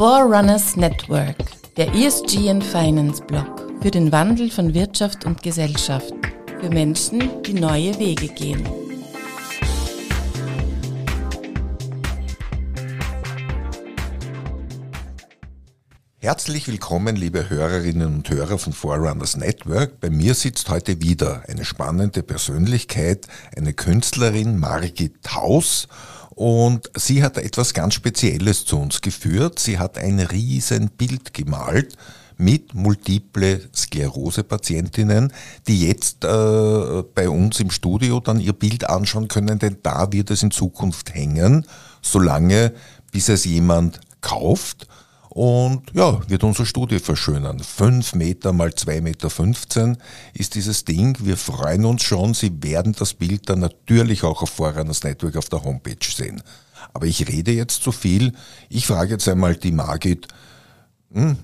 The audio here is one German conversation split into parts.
Forerunners Network, der ESG and Finance Blog für den Wandel von Wirtschaft und Gesellschaft, für Menschen, die neue Wege gehen. Herzlich willkommen, liebe Hörerinnen und Hörer von Forerunners Network. Bei mir sitzt heute wieder eine spannende Persönlichkeit, eine Künstlerin, Margit Taus. Und sie hat etwas ganz Spezielles zu uns geführt. Sie hat ein riesen Bild gemalt mit multiple Sklerose-Patientinnen, die jetzt äh, bei uns im Studio dann ihr Bild anschauen können, denn da wird es in Zukunft hängen, solange bis es jemand kauft und ja, wird unsere Studie verschönern. Fünf Meter mal zwei Meter fünfzehn ist dieses Ding. Wir freuen uns schon. Sie werden das Bild dann natürlich auch auf Forerunners Network auf der Homepage sehen. Aber ich rede jetzt zu viel. Ich frage jetzt einmal die Margit. Hm,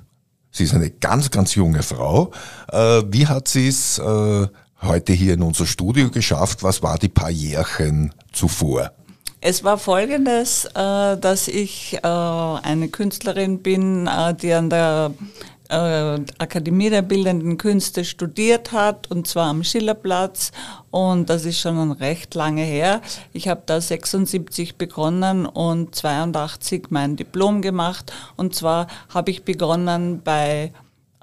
sie ist eine ganz, ganz junge Frau. Äh, wie hat sie es äh, heute hier in unser Studio geschafft? Was war die paar Jährchen zuvor? Es war folgendes, äh, dass ich äh, eine Künstlerin bin, äh, die an der Akademie der Bildenden Künste studiert hat, und zwar am Schillerplatz. Und das ist schon recht lange her. Ich habe da 76 begonnen und 82 mein Diplom gemacht. Und zwar habe ich begonnen bei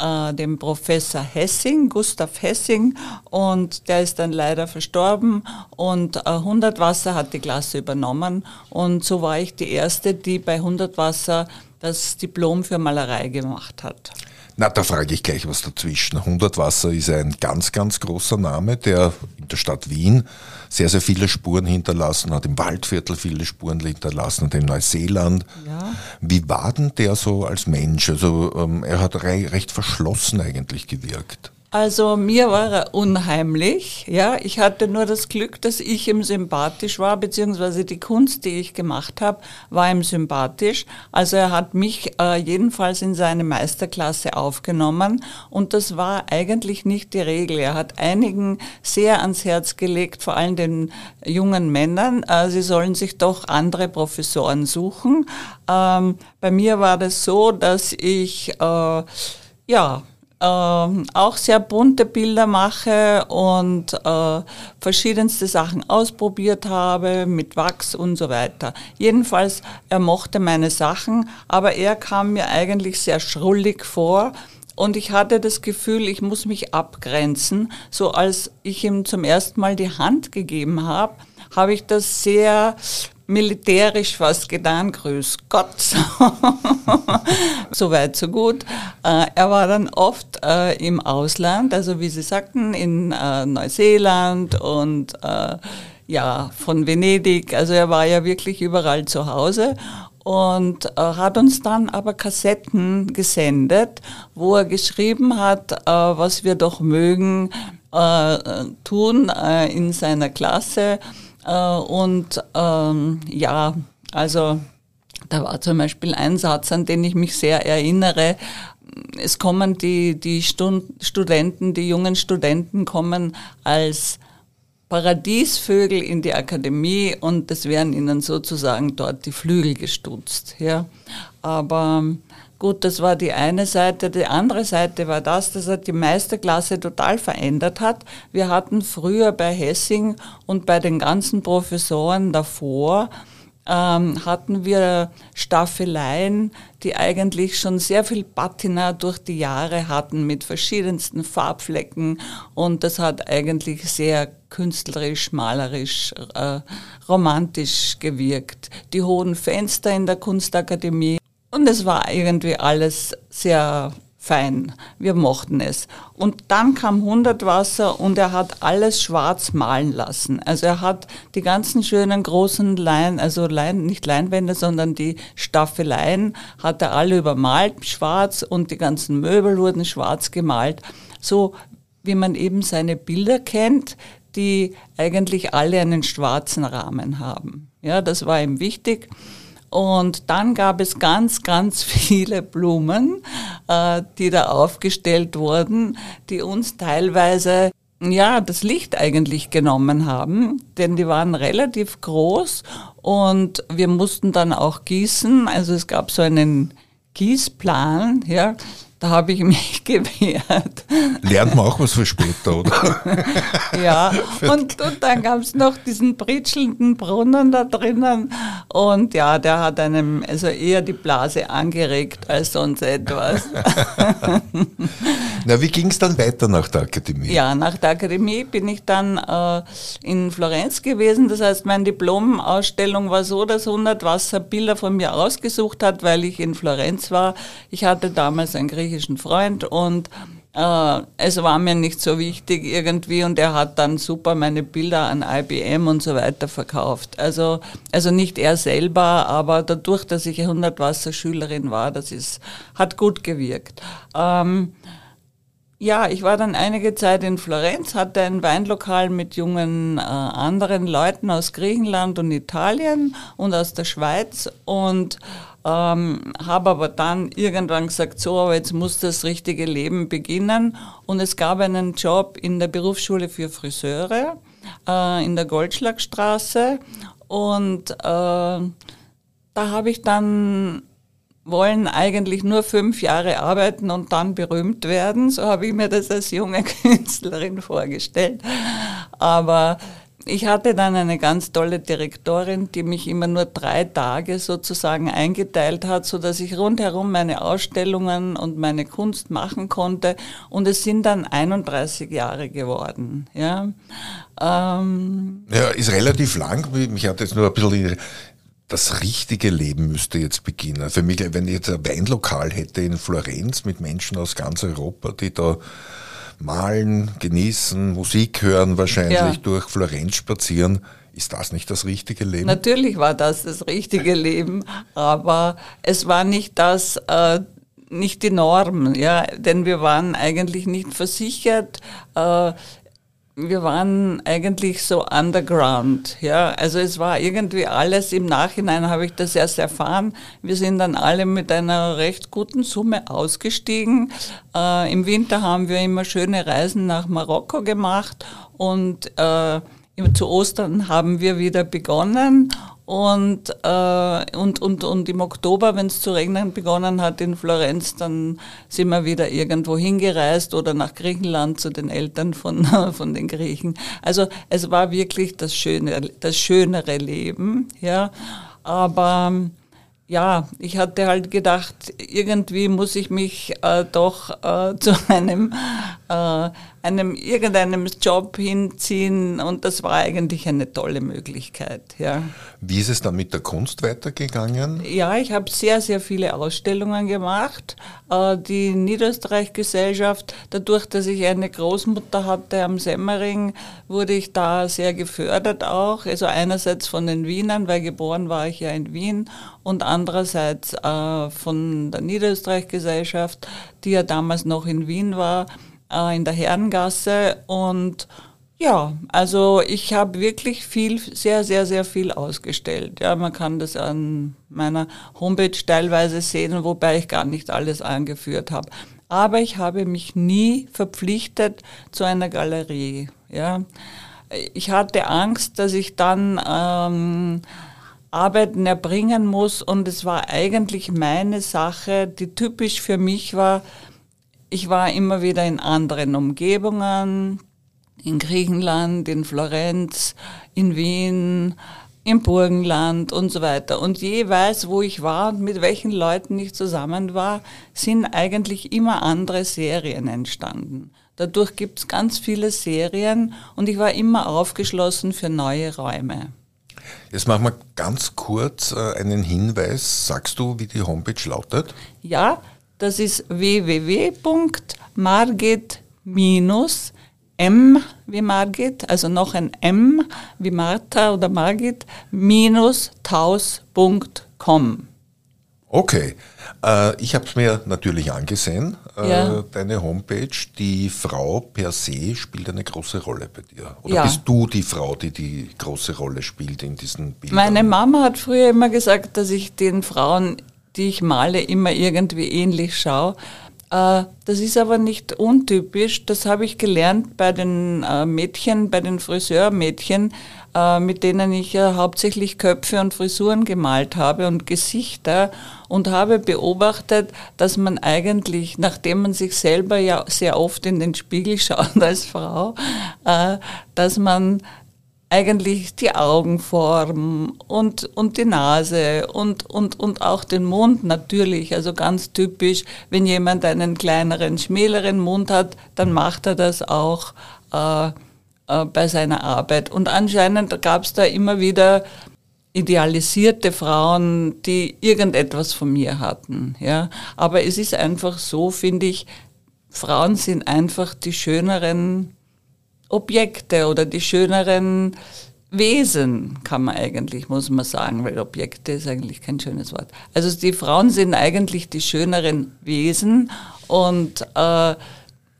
äh, dem Professor Hessing, Gustav Hessing, und der ist dann leider verstorben und äh, 100 Wasser hat die Klasse übernommen und so war ich die Erste, die bei 100 Wasser das Diplom für Malerei gemacht hat. Na, da frage ich gleich was dazwischen. 100 Wasser ist ein ganz, ganz großer Name, der in der Stadt Wien sehr, sehr viele Spuren hinterlassen hat, im Waldviertel viele Spuren hinterlassen hat, in Neuseeland. Ja. Wie war denn der so als Mensch? Also ähm, er hat re recht verschlossen eigentlich gewirkt. Also mir war er unheimlich. Ja, ich hatte nur das Glück, dass ich ihm sympathisch war, beziehungsweise die Kunst, die ich gemacht habe, war ihm sympathisch. Also er hat mich äh, jedenfalls in seine Meisterklasse aufgenommen und das war eigentlich nicht die Regel. Er hat einigen sehr ans Herz gelegt, vor allem den jungen Männern, äh, sie sollen sich doch andere Professoren suchen. Ähm, bei mir war das so, dass ich äh, ja äh, auch sehr bunte Bilder mache und äh, verschiedenste Sachen ausprobiert habe mit Wachs und so weiter. Jedenfalls, er mochte meine Sachen, aber er kam mir eigentlich sehr schrullig vor. Und ich hatte das Gefühl, ich muss mich abgrenzen. So als ich ihm zum ersten Mal die Hand gegeben habe, habe ich das sehr militärisch fast getan, grüß Gott. so weit, so gut. Äh, er war dann oft äh, im Ausland, also wie Sie sagten, in äh, Neuseeland und ja, von Venedig. Also er war ja wirklich überall zu Hause und hat uns dann aber Kassetten gesendet, wo er geschrieben hat, was wir doch mögen tun in seiner Klasse äh, und ähm, ja, also da war zum Beispiel ein Satz, an den ich mich sehr erinnere. Es kommen die, die Stund Studenten, die jungen Studenten kommen als Paradiesvögel in die Akademie und es werden ihnen sozusagen dort die Flügel gestutzt. Ja. Aber Gut, das war die eine Seite. Die andere Seite war das, dass er die Meisterklasse total verändert hat. Wir hatten früher bei Hessing und bei den ganzen Professoren davor, ähm, hatten wir Staffeleien, die eigentlich schon sehr viel Patina durch die Jahre hatten mit verschiedensten Farbflecken und das hat eigentlich sehr künstlerisch, malerisch, äh, romantisch gewirkt. Die hohen Fenster in der Kunstakademie und es war irgendwie alles sehr fein. Wir mochten es. Und dann kam Hundertwasser und er hat alles schwarz malen lassen. Also er hat die ganzen schönen großen Lein, also Lein, nicht Leinwände, sondern die Staffeleien hat er alle übermalt, schwarz und die ganzen Möbel wurden schwarz gemalt. So wie man eben seine Bilder kennt, die eigentlich alle einen schwarzen Rahmen haben. Ja, das war ihm wichtig. Und dann gab es ganz, ganz viele Blumen, äh, die da aufgestellt wurden, die uns teilweise ja, das Licht eigentlich genommen haben, denn die waren relativ groß und wir mussten dann auch gießen. Also es gab so einen Kiesplan, ja, da habe ich mich gewehrt. Lernt man auch was für später, oder? ja, und, und dann gab es noch diesen britschelnden Brunnen da drinnen. Und ja, der hat einem also eher die Blase angeregt als sonst etwas. Na, wie ging es dann weiter nach der Akademie? Ja, nach der Akademie bin ich dann äh, in Florenz gewesen. Das heißt, meine Diplomausstellung war so, dass 100 Wasserbilder von mir ausgesucht hat, weil ich in Florenz war. Ich hatte damals ein griechisches griechischen Freund und äh, es war mir nicht so wichtig irgendwie und er hat dann super meine Bilder an IBM und so weiter verkauft. Also, also nicht er selber, aber dadurch, dass ich 100 Wasserschülerin war, das ist, hat gut gewirkt. Ähm, ja, ich war dann einige Zeit in Florenz, hatte ein Weinlokal mit jungen äh, anderen Leuten aus Griechenland und Italien und aus der Schweiz und ähm, habe aber dann irgendwann gesagt, so, aber jetzt muss das richtige Leben beginnen. Und es gab einen Job in der Berufsschule für Friseure äh, in der Goldschlagstraße. Und äh, da habe ich dann wollen eigentlich nur fünf Jahre arbeiten und dann berühmt werden. So habe ich mir das als junge Künstlerin vorgestellt. Aber ich hatte dann eine ganz tolle Direktorin, die mich immer nur drei Tage sozusagen eingeteilt hat, so dass ich rundherum meine Ausstellungen und meine Kunst machen konnte. Und es sind dann 31 Jahre geworden. Ja, ähm ja ist relativ lang. Mich hat jetzt nur ein bisschen das richtige Leben müsste jetzt beginnen. Für mich, wenn ich jetzt ein Weinlokal hätte in Florenz mit Menschen aus ganz Europa, die da malen, genießen, Musik hören, wahrscheinlich ja. durch Florenz spazieren. Ist das nicht das richtige Leben? Natürlich war das das richtige Leben, aber es war nicht das, äh, nicht die Norm, ja, denn wir waren eigentlich nicht versichert. Äh, wir waren eigentlich so underground, ja. Also es war irgendwie alles, im Nachhinein habe ich das erst erfahren. Wir sind dann alle mit einer recht guten Summe ausgestiegen. Äh, Im Winter haben wir immer schöne Reisen nach Marokko gemacht und äh, zu Ostern haben wir wieder begonnen und, äh, und, und, und im Oktober, wenn es zu regnen begonnen hat in Florenz, dann sind wir wieder irgendwo hingereist oder nach Griechenland zu den Eltern von, von den Griechen. Also es war wirklich das, schöne, das schönere Leben. Ja. Aber ja, ich hatte halt gedacht, irgendwie muss ich mich äh, doch äh, zu einem äh, einem irgendeinem Job hinziehen und das war eigentlich eine tolle Möglichkeit. Ja. Wie ist es dann mit der Kunst weitergegangen? Ja, ich habe sehr, sehr viele Ausstellungen gemacht. Äh, die Niederösterreich-Gesellschaft, dadurch, dass ich eine Großmutter hatte am Semmering, wurde ich da sehr gefördert auch. Also einerseits von den Wienern, weil geboren war ich ja in Wien und andererseits äh, von der Niederösterreich-Gesellschaft, die ja damals noch in Wien war äh, in der Herrengasse und ja, also ich habe wirklich viel, sehr, sehr, sehr viel ausgestellt. Ja, man kann das an meiner Homepage teilweise sehen, wobei ich gar nicht alles angeführt habe. Aber ich habe mich nie verpflichtet zu einer Galerie. Ja, ich hatte Angst, dass ich dann ähm, Arbeiten erbringen muss und es war eigentlich meine Sache, die typisch für mich war, ich war immer wieder in anderen Umgebungen, in Griechenland, in Florenz, in Wien, im Burgenland und so weiter. Und jeweils, wo ich war und mit welchen Leuten ich zusammen war, sind eigentlich immer andere Serien entstanden. Dadurch gibt es ganz viele Serien und ich war immer aufgeschlossen für neue Räume. Jetzt machen wir ganz kurz äh, einen Hinweis. Sagst du, wie die Homepage lautet? Ja, das ist www.margit-m wie Margit, also noch ein M wie Martha oder Margit, minus taus.com. Okay, äh, ich habe es mir natürlich angesehen, äh, ja. deine Homepage. Die Frau per se spielt eine große Rolle bei dir. Oder ja. bist du die Frau, die die große Rolle spielt in diesen Bildern? Meine Mama hat früher immer gesagt, dass ich den Frauen die ich male, immer irgendwie ähnlich schaue. Äh, das ist aber nicht untypisch. Das habe ich gelernt bei den äh, Mädchen, bei den Friseurmädchen, äh, mit denen ich hauptsächlich Köpfe und Frisuren gemalt habe und Gesichter und habe beobachtet, dass man eigentlich, nachdem man sich selber ja sehr oft in den Spiegel schaut als Frau, dass man eigentlich die Augenform und, und die Nase und, und, und auch den Mund natürlich. Also ganz typisch, wenn jemand einen kleineren, schmäleren Mund hat, dann macht er das auch äh, äh, bei seiner Arbeit. Und anscheinend gab es da immer wieder idealisierte Frauen, die irgendetwas von mir hatten. Ja? Aber es ist einfach so, finde ich, Frauen sind einfach die schöneren Objekte oder die schöneren Wesen, kann man eigentlich, muss man sagen, weil Objekte ist eigentlich kein schönes Wort. Also die Frauen sind eigentlich die schöneren Wesen und, äh,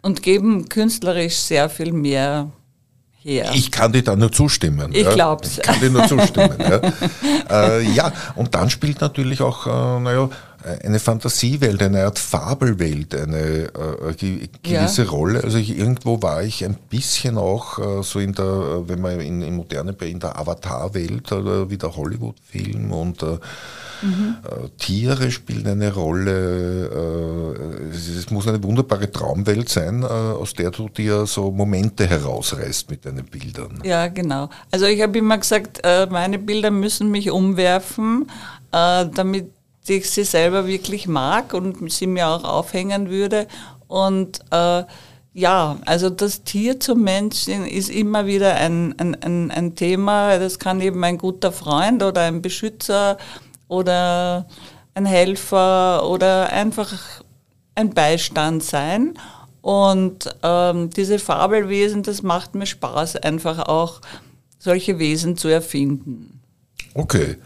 und geben künstlerisch sehr viel mehr her. Ich kann dir da nur zustimmen. Ich ja. glaub's. Ich kann dir nur zustimmen. ja. Äh, ja, und dann spielt natürlich auch, äh, naja, eine Fantasiewelt, eine Art Fabelwelt, eine äh, gewisse ja. Rolle. Also ich, irgendwo war ich ein bisschen auch äh, so in der, wenn man in, in moderne, in der Avatar-Welt oder wie der Hollywood-Film und äh, mhm. Äh, Tiere spielen eine Rolle. Äh, es muss eine wunderbare Traumwelt sein, äh, aus der du dir so Momente herausreißt mit deinen Bildern. Ja, genau. Also ich habe immer gesagt, meine Bilder müssen mich umwerfen, damit ich sie selber wirklich mag und sie mir auch aufhängen würde. Und äh, ja, also das Tier zum Menschen ist immer wieder ein, ein, ein, ein Thema. Das kann eben ein guter Freund oder ein Beschützer oder ein Helfer oder einfach ein Beistand sein. Und ähm, diese Fabelwesen, das macht mir Spaß, einfach auch solche Wesen zu erfinden. Okay.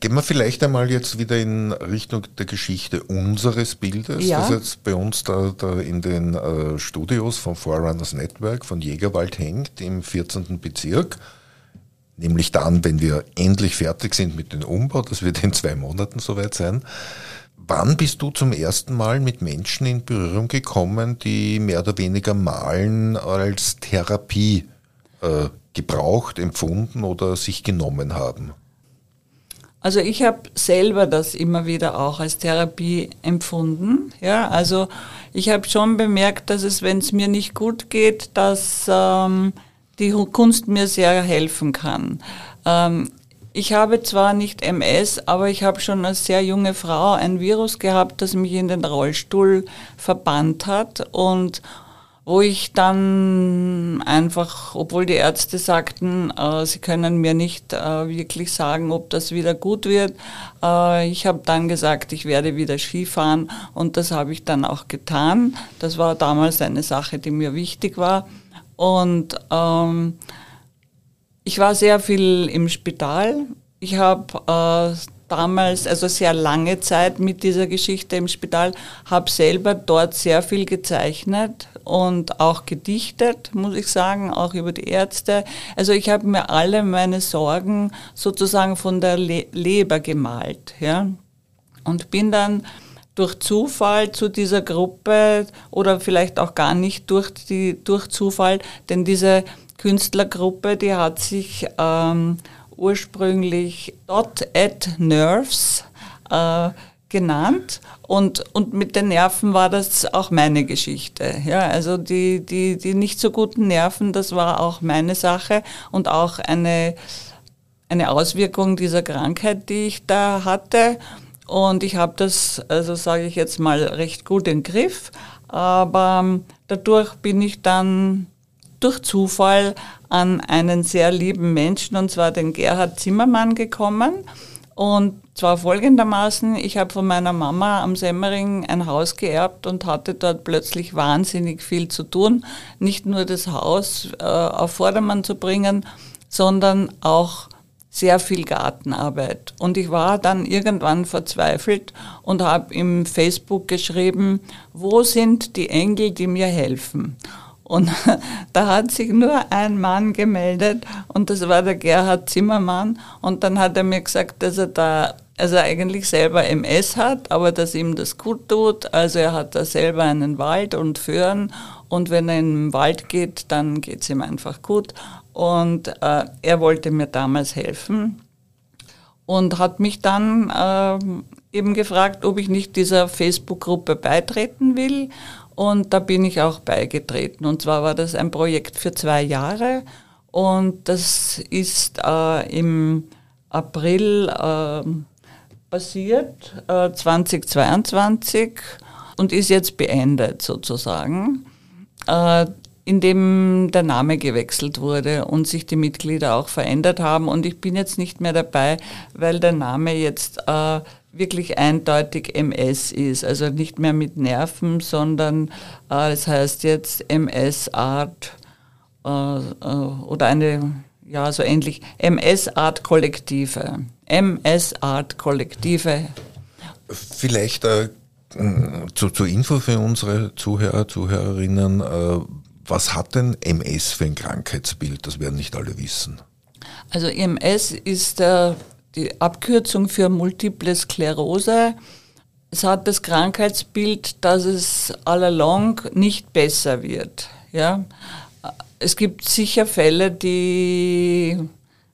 Gehen wir vielleicht einmal jetzt wieder in Richtung der Geschichte unseres Bildes, ja. das jetzt bei uns da, da in den äh, Studios vom Forerunners Network von Jägerwald hängt, im 14. Bezirk. Nämlich dann, wenn wir endlich fertig sind mit dem Umbau, das wird in zwei Monaten soweit sein. Wann bist du zum ersten Mal mit Menschen in Berührung gekommen, die mehr oder weniger Malen als Therapie äh, gebraucht, empfunden oder sich genommen haben? Also ich habe selber das immer wieder auch als Therapie empfunden. Ja, also ich habe schon bemerkt, dass es, wenn es mir nicht gut geht, dass ähm, die Kunst mir sehr helfen kann. Ähm, ich habe zwar nicht MS, aber ich habe schon als sehr junge Frau ein Virus gehabt, das mich in den Rollstuhl verbannt hat und wo ich dann einfach, obwohl die Ärzte sagten, äh, sie können mir nicht äh, wirklich sagen, ob das wieder gut wird, äh, ich habe dann gesagt, ich werde wieder Skifahren und das habe ich dann auch getan. Das war damals eine Sache, die mir wichtig war. Und ähm, ich war sehr viel im Spital. Ich habe äh, damals, also sehr lange Zeit mit dieser Geschichte im Spital, habe selber dort sehr viel gezeichnet und auch gedichtet, muss ich sagen, auch über die Ärzte. Also ich habe mir alle meine Sorgen sozusagen von der Le Leber gemalt, ja, und bin dann durch Zufall zu dieser Gruppe oder vielleicht auch gar nicht durch, die, durch Zufall, denn diese Künstlergruppe, die hat sich ähm, ursprünglich Dot at Nerves äh, genannt und, und mit den Nerven war das auch meine Geschichte. Ja, also die, die, die nicht so guten Nerven, das war auch meine Sache und auch eine, eine Auswirkung dieser Krankheit, die ich da hatte. Und ich habe das, also sage ich jetzt mal, recht gut im Griff. Aber dadurch bin ich dann durch Zufall an einen sehr lieben Menschen, und zwar den Gerhard Zimmermann, gekommen. Und zwar folgendermaßen, ich habe von meiner Mama am Semmering ein Haus geerbt und hatte dort plötzlich wahnsinnig viel zu tun. Nicht nur das Haus äh, auf Vordermann zu bringen, sondern auch sehr viel Gartenarbeit. Und ich war dann irgendwann verzweifelt und habe im Facebook geschrieben, wo sind die Engel, die mir helfen? Und da hat sich nur ein Mann gemeldet und das war der Gerhard Zimmermann. Und dann hat er mir gesagt, dass er da also eigentlich selber MS hat, aber dass ihm das gut tut. Also er hat da selber einen Wald und Föhren und wenn er in den Wald geht, dann geht es ihm einfach gut. Und äh, er wollte mir damals helfen und hat mich dann äh, eben gefragt, ob ich nicht dieser Facebook-Gruppe beitreten will. Und da bin ich auch beigetreten. Und zwar war das ein Projekt für zwei Jahre. Und das ist äh, im April äh, passiert, äh, 2022, und ist jetzt beendet sozusagen, äh, indem der Name gewechselt wurde und sich die Mitglieder auch verändert haben. Und ich bin jetzt nicht mehr dabei, weil der Name jetzt äh, wirklich eindeutig MS ist. Also nicht mehr mit Nerven, sondern äh, das heißt jetzt MS Art äh, äh, oder eine, ja, so ähnlich, MS Art Kollektive. MS Art Kollektive. Vielleicht äh, zu, zur Info für unsere Zuhörer, Zuhörerinnen, äh, was hat denn MS für ein Krankheitsbild? Das werden nicht alle wissen. Also MS ist äh, die Abkürzung für Multiple Sklerose. Es hat das Krankheitsbild, dass es allalong nicht besser wird. Ja? Es gibt sicher Fälle, die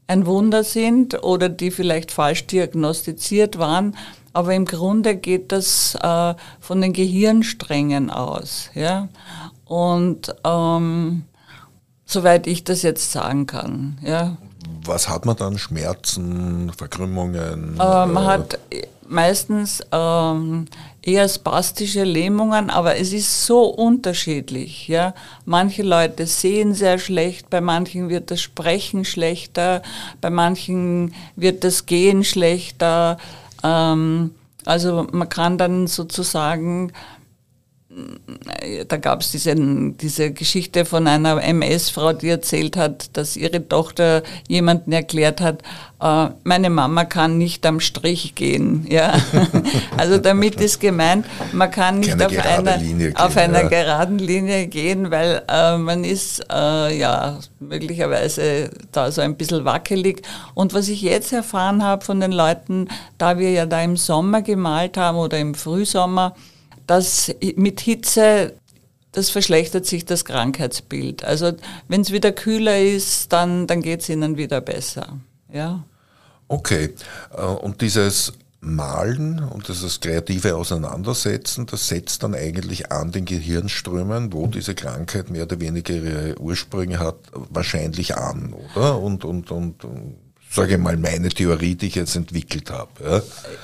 ein Wunder sind oder die vielleicht falsch diagnostiziert waren, aber im Grunde geht das äh, von den Gehirnsträngen aus. Ja? Und ähm, soweit ich das jetzt sagen kann. Ja. Was hat man dann? Schmerzen, Verkrümmungen? Äh, man hat meistens ähm, eher spastische Lähmungen, aber es ist so unterschiedlich. Ja? Manche Leute sehen sehr schlecht, bei manchen wird das Sprechen schlechter, bei manchen wird das Gehen schlechter. Ähm, also man kann dann sozusagen da gab es diese, diese Geschichte von einer MS-Frau, die erzählt hat, dass ihre Tochter jemanden erklärt hat, äh, meine Mama kann nicht am Strich gehen. Ja? also damit ist gemeint, man kann nicht auf einer, gehen, auf einer ja. geraden Linie gehen, weil äh, man ist äh, ja möglicherweise da so ein bisschen wackelig. Und was ich jetzt erfahren habe von den Leuten, da wir ja da im Sommer gemalt haben oder im Frühsommer, dass mit Hitze, das verschlechtert sich das Krankheitsbild. Also wenn es wieder kühler ist, dann, dann geht es ihnen wieder besser. Ja. Okay. Äh, und dieses Malen und dieses kreative Auseinandersetzen, das setzt dann eigentlich an den Gehirnströmen, wo diese Krankheit mehr oder weniger ihre Ursprünge hat, wahrscheinlich an, oder? Und, und, und sage ich mal, meine Theorie, die ich jetzt entwickelt habe.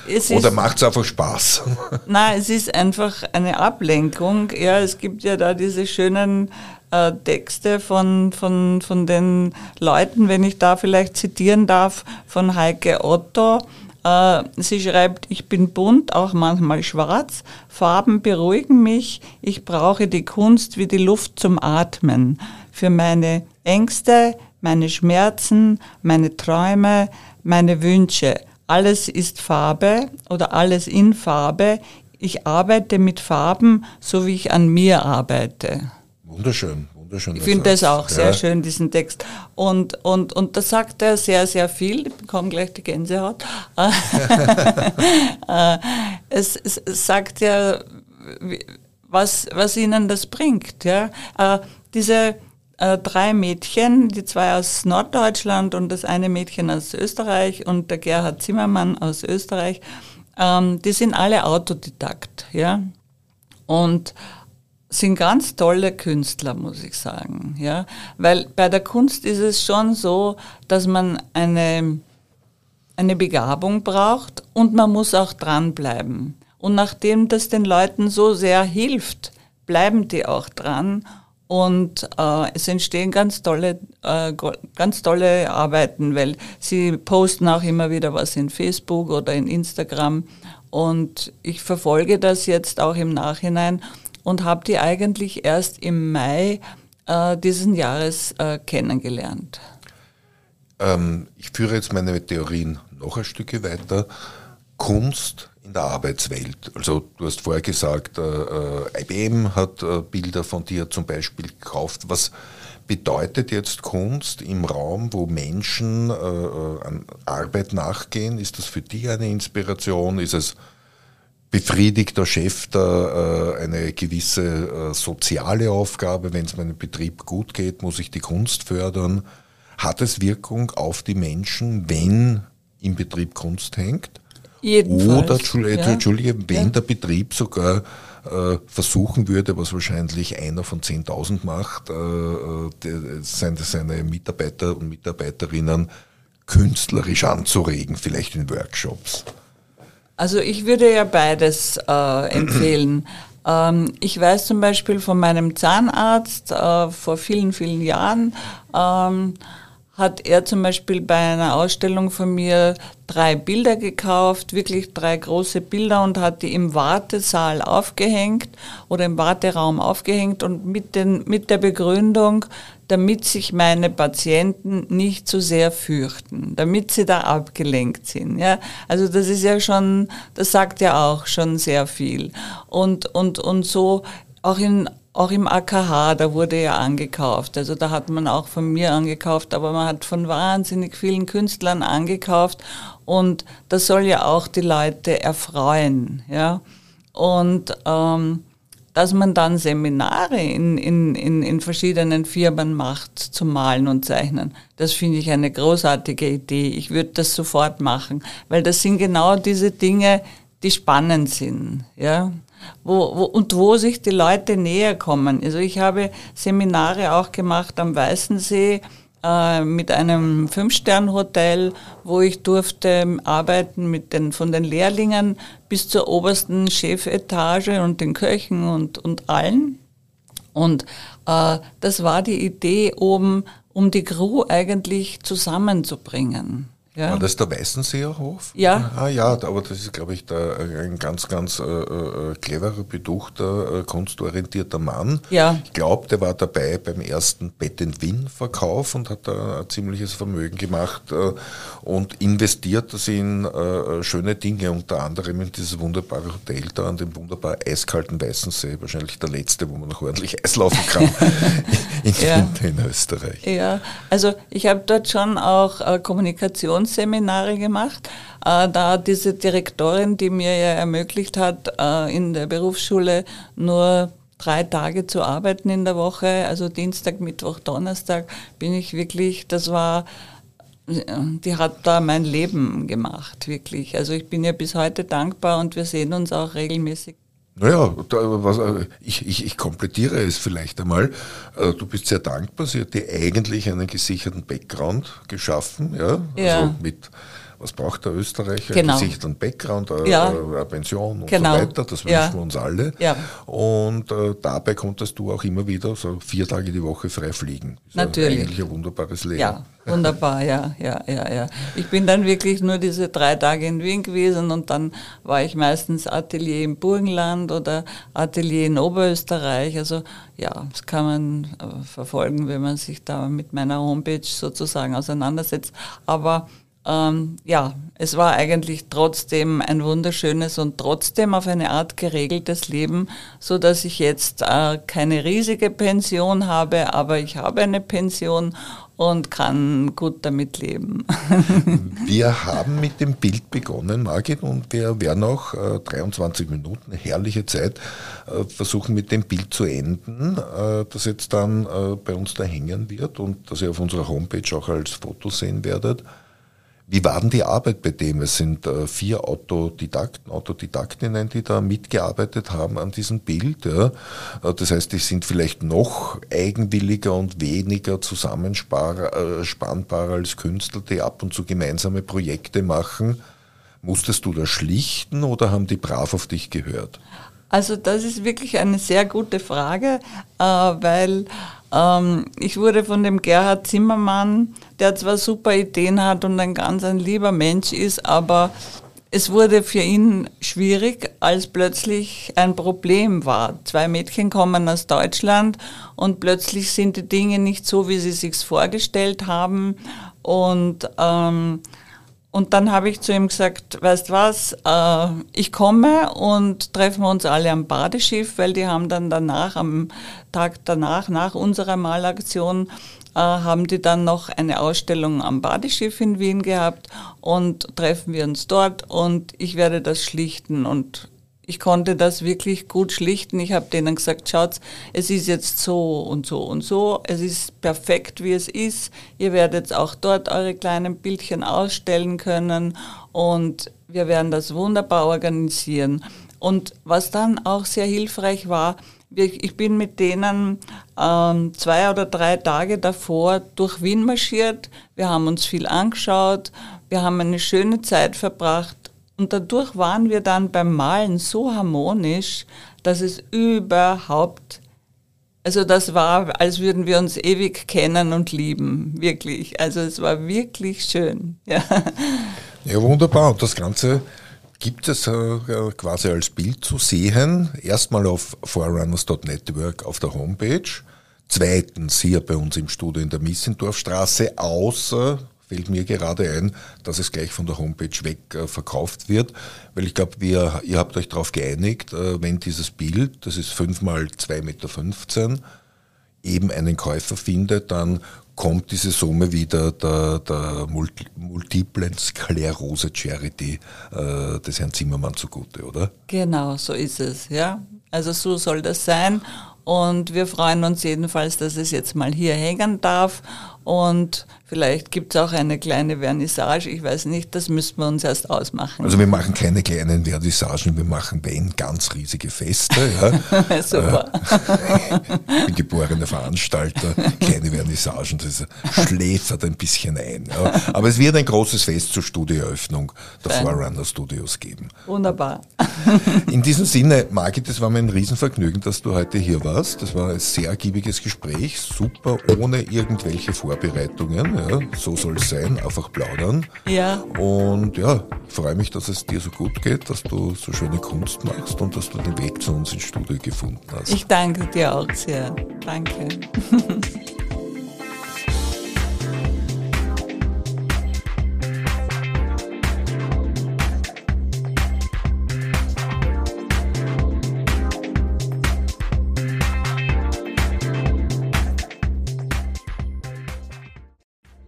Ja? Oder macht es einfach Spaß? Nein, es ist einfach eine Ablenkung. Ja, es gibt ja da diese schönen äh, Texte von, von, von den Leuten, wenn ich da vielleicht zitieren darf, von Heike Otto. Äh, sie schreibt, ich bin bunt, auch manchmal schwarz. Farben beruhigen mich. Ich brauche die Kunst wie die Luft zum Atmen. Für meine Ängste, meine Schmerzen, meine Träume, meine Wünsche. Alles ist Farbe oder alles in Farbe. Ich arbeite mit Farben, so wie ich an mir arbeite. Wunderschön, wunderschön. Ich finde das auch sehr ja. schön, diesen Text. Und, und, und da sagt er sehr, sehr viel. Ich bekomme gleich die Gänsehaut. Äh, es, es, es sagt ja, was, was ihnen das bringt. Ja? Äh, diese äh, drei Mädchen, die zwei aus Norddeutschland und das eine Mädchen aus Österreich und der Gerhard Zimmermann aus Österreich, ähm, die sind alle Autodidakt, ja. Und sind ganz tolle Künstler, muss ich sagen, ja. Weil bei der Kunst ist es schon so, dass man eine, eine Begabung braucht und man muss auch dranbleiben. Und nachdem das den Leuten so sehr hilft, bleiben die auch dran und äh, es entstehen ganz tolle, äh, ganz tolle Arbeiten, weil sie posten auch immer wieder was in Facebook oder in Instagram. Und ich verfolge das jetzt auch im Nachhinein und habe die eigentlich erst im Mai äh, diesen Jahres äh, kennengelernt. Ähm, ich führe jetzt meine Theorien noch ein Stück weiter. Kunst in der Arbeitswelt. Also du hast vorher gesagt, äh, äh IBM hat äh, Bilder von dir zum Beispiel gekauft. Was bedeutet jetzt Kunst im Raum, wo Menschen äh, äh, an Arbeit nachgehen? Ist das für dich eine Inspiration? Ist es befriedigt der Chef da äh, eine gewisse soziale Aufgabe? Wenn es meinem Betrieb gut geht, muss ich die Kunst fördern? Hat es Wirkung auf die Menschen, wenn im Betrieb Kunst hängt? Jedenfalls, Oder, Entschuldige, ja. wenn ja. der Betrieb sogar äh, versuchen würde, was wahrscheinlich einer von 10.000 macht, äh, äh seine, seine Mitarbeiter und Mitarbeiterinnen künstlerisch anzuregen, vielleicht in Workshops. Also ich würde ja beides äh, empfehlen. Ähm, ich weiß zum Beispiel von meinem Zahnarzt äh, vor vielen, vielen Jahren, ähm, hat er zum Beispiel bei einer Ausstellung von mir drei Bilder gekauft, wirklich drei große Bilder und hat die im Wartesaal aufgehängt oder im Warteraum aufgehängt und mit, den, mit der Begründung, damit sich meine Patienten nicht zu so sehr fürchten, damit sie da abgelenkt sind. Ja? Also das ist ja schon, das sagt ja auch schon sehr viel. Und, und, und so auch in auch im AKH, da wurde ja angekauft. Also da hat man auch von mir angekauft, aber man hat von wahnsinnig vielen Künstlern angekauft und das soll ja auch die Leute erfreuen. Ja? Und ähm, dass man dann Seminare in, in, in, in verschiedenen Firmen macht zum Malen und Zeichnen, das finde ich eine großartige Idee. Ich würde das sofort machen, weil das sind genau diese Dinge, die spannend sind. Ja? Wo, wo, und wo sich die Leute näher kommen. Also ich habe Seminare auch gemacht am Weißensee äh, mit einem Fünf-Stern-Hotel, wo ich durfte arbeiten mit den, von den Lehrlingen bis zur obersten Chefetage und den Köchen und, und allen. Und äh, das war die Idee, um, um die Crew eigentlich zusammenzubringen. Ja. War das der Weißenseerhof? Ja. Ah ja, aber das ist, glaube ich, der, ein ganz, ganz äh, äh, cleverer, beduchter, äh, kunstorientierter Mann. Ja. Ich glaube, der war dabei beim ersten Bett in Wien-Verkauf und hat da ein ziemliches Vermögen gemacht äh, und investiert das in äh, schöne Dinge, unter anderem in dieses wunderbare Hotel da an dem wunderbar eiskalten Weißensee, wahrscheinlich der letzte, wo man noch ordentlich Eis laufen kann in, ja. in, Österreich. Ja, also ich habe dort schon auch Kommunikations Seminare gemacht. Äh, da diese Direktorin, die mir ja ermöglicht hat, äh, in der Berufsschule nur drei Tage zu arbeiten in der Woche, also Dienstag, Mittwoch, Donnerstag, bin ich wirklich, das war, die hat da mein Leben gemacht, wirklich. Also ich bin ihr bis heute dankbar und wir sehen uns auch regelmäßig. Naja, da, was, äh, ich, ich, ich komplettiere es vielleicht einmal. Du bist sehr dankbar. Sie hat dir eigentlich einen gesicherten Background geschaffen, ja, ja. also mit was braucht der Österreicher? Genau. Gesicht Background, eine, ja. eine Pension und genau. so weiter. Das wünschen ja. wir uns alle. Ja. Und äh, dabei konntest du auch immer wieder so vier Tage die Woche frei fliegen. Das Natürlich. Eigentlich ein wunderbares Leben. Ja, wunderbar, ja, ja, ja, ja. Ich bin dann wirklich nur diese drei Tage in Wien gewesen und dann war ich meistens Atelier im Burgenland oder Atelier in Oberösterreich. Also ja, das kann man äh, verfolgen, wenn man sich da mit meiner Homepage sozusagen auseinandersetzt. Aber ähm, ja, es war eigentlich trotzdem ein wunderschönes und trotzdem auf eine Art geregeltes Leben, so dass ich jetzt äh, keine riesige Pension habe, aber ich habe eine Pension und kann gut damit leben. wir haben mit dem Bild begonnen, Margit, und wir werden auch äh, 23 Minuten, herrliche Zeit, äh, versuchen mit dem Bild zu enden, äh, das jetzt dann äh, bei uns da hängen wird und das ihr auf unserer Homepage auch als Foto sehen werdet. Wie war denn die Arbeit bei dem? Es sind äh, vier Autodidakten, Autodidaktinnen, die da mitgearbeitet haben an diesem Bild. Ja. Äh, das heißt, die sind vielleicht noch eigenwilliger und weniger zusammenspannbarer als Künstler, die ab und zu gemeinsame Projekte machen. Musstest du das schlichten oder haben die brav auf dich gehört? Also das ist wirklich eine sehr gute Frage, äh, weil ich wurde von dem Gerhard Zimmermann, der zwar super Ideen hat und ein ganz ein lieber Mensch ist, aber es wurde für ihn schwierig, als plötzlich ein Problem war. Zwei Mädchen kommen aus Deutschland und plötzlich sind die Dinge nicht so, wie sie sich vorgestellt haben. Und, ähm, und dann habe ich zu ihm gesagt, weißt was, äh, ich komme und treffen wir uns alle am Badeschiff, weil die haben dann danach, am Tag danach, nach unserer Malaktion, äh, haben die dann noch eine Ausstellung am Badeschiff in Wien gehabt und treffen wir uns dort und ich werde das schlichten und ich konnte das wirklich gut schlichten. Ich habe denen gesagt, schaut, es ist jetzt so und so und so. Es ist perfekt, wie es ist. Ihr werdet auch dort eure kleinen Bildchen ausstellen können und wir werden das wunderbar organisieren. Und was dann auch sehr hilfreich war, ich bin mit denen ähm, zwei oder drei Tage davor durch Wien marschiert. Wir haben uns viel angeschaut. Wir haben eine schöne Zeit verbracht. Und dadurch waren wir dann beim Malen so harmonisch, dass es überhaupt, also das war, als würden wir uns ewig kennen und lieben, wirklich. Also es war wirklich schön. Ja, ja wunderbar. Und das Ganze gibt es äh, quasi als Bild zu sehen. Erstmal auf forerunners.network auf der Homepage. Zweitens hier bei uns im Studio in der Missendorfstraße, außer fällt mir gerade ein, dass es gleich von der Homepage weg äh, verkauft wird, weil ich glaube, ihr habt euch darauf geeinigt, äh, wenn dieses Bild, das ist 5 mal 2,15 Meter, eben einen Käufer findet, dann kommt diese Summe wieder der, der Multi Multiplen Sklerose Charity äh, des Herrn Zimmermann zugute, oder? Genau, so ist es, ja. Also so soll das sein. Und wir freuen uns jedenfalls, dass es jetzt mal hier hängen darf. Und vielleicht gibt es auch eine kleine Vernissage. Ich weiß nicht, das müssten wir uns erst ausmachen. Also wir machen keine kleinen Vernissagen, wir machen wenn ganz riesige Feste. Ja. Super. ich bin geborener Veranstalter. Kleine Vernissagen, das schläfert ein bisschen ein. Ja. Aber es wird ein großes Fest zur Studioeröffnung der Fein. Forerunner Studios geben. Wunderbar. In diesem Sinne, Margit, es war mir ein Riesenvergnügen, dass du heute hier warst. Das war ein sehr ergiebiges Gespräch, super, ohne irgendwelche Vorbereitungen. Ja. So soll es sein, einfach plaudern. Ja. Und ja, ich freue mich, dass es dir so gut geht, dass du so schöne Kunst machst und dass du den Weg zu uns ins Studio gefunden hast. Ich danke dir auch sehr. Danke.